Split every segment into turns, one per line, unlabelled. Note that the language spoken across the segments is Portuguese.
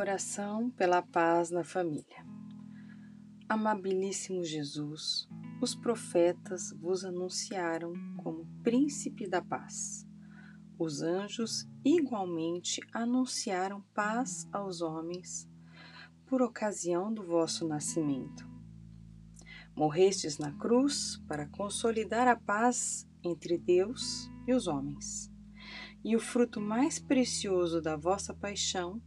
Oração pela paz na família. Amabilíssimo Jesus, os profetas vos anunciaram como príncipe da paz. Os anjos igualmente anunciaram paz aos homens por ocasião do vosso nascimento. Morrestes na cruz para consolidar a paz entre Deus e os homens. E o fruto mais precioso da vossa paixão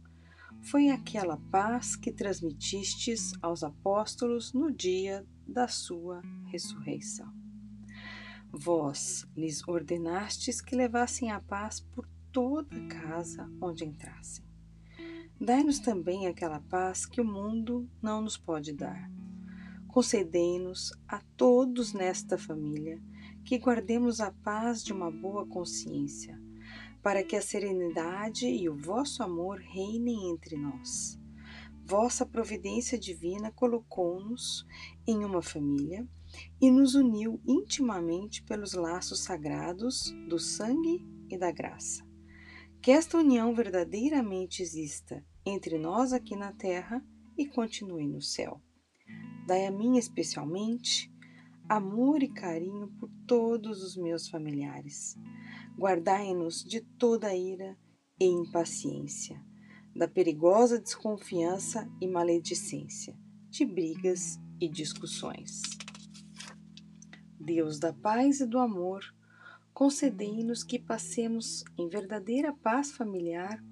foi aquela paz que transmitistes aos apóstolos no dia da sua ressurreição. Vós lhes ordenastes que levassem a paz por toda a casa onde entrassem. Dai-nos também aquela paz que o mundo não nos pode dar. Concedei-nos a todos nesta família que guardemos a paz de uma boa consciência para que a serenidade e o vosso amor reinem entre nós. Vossa providência divina colocou-nos em uma família e nos uniu intimamente pelos laços sagrados do sangue e da graça. Que esta união verdadeiramente exista entre nós aqui na terra e continue no céu. Dai a mim especialmente amor e carinho por todos os meus familiares guardai-nos de toda ira e impaciência, da perigosa desconfiança e maledicência, de brigas e discussões. Deus da paz e do amor, concedei-nos que passemos em verdadeira paz familiar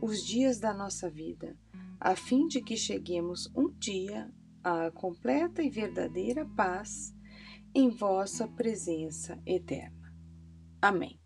os dias da nossa vida, a fim de que cheguemos um dia à completa e verdadeira paz em vossa presença eterna. Amém.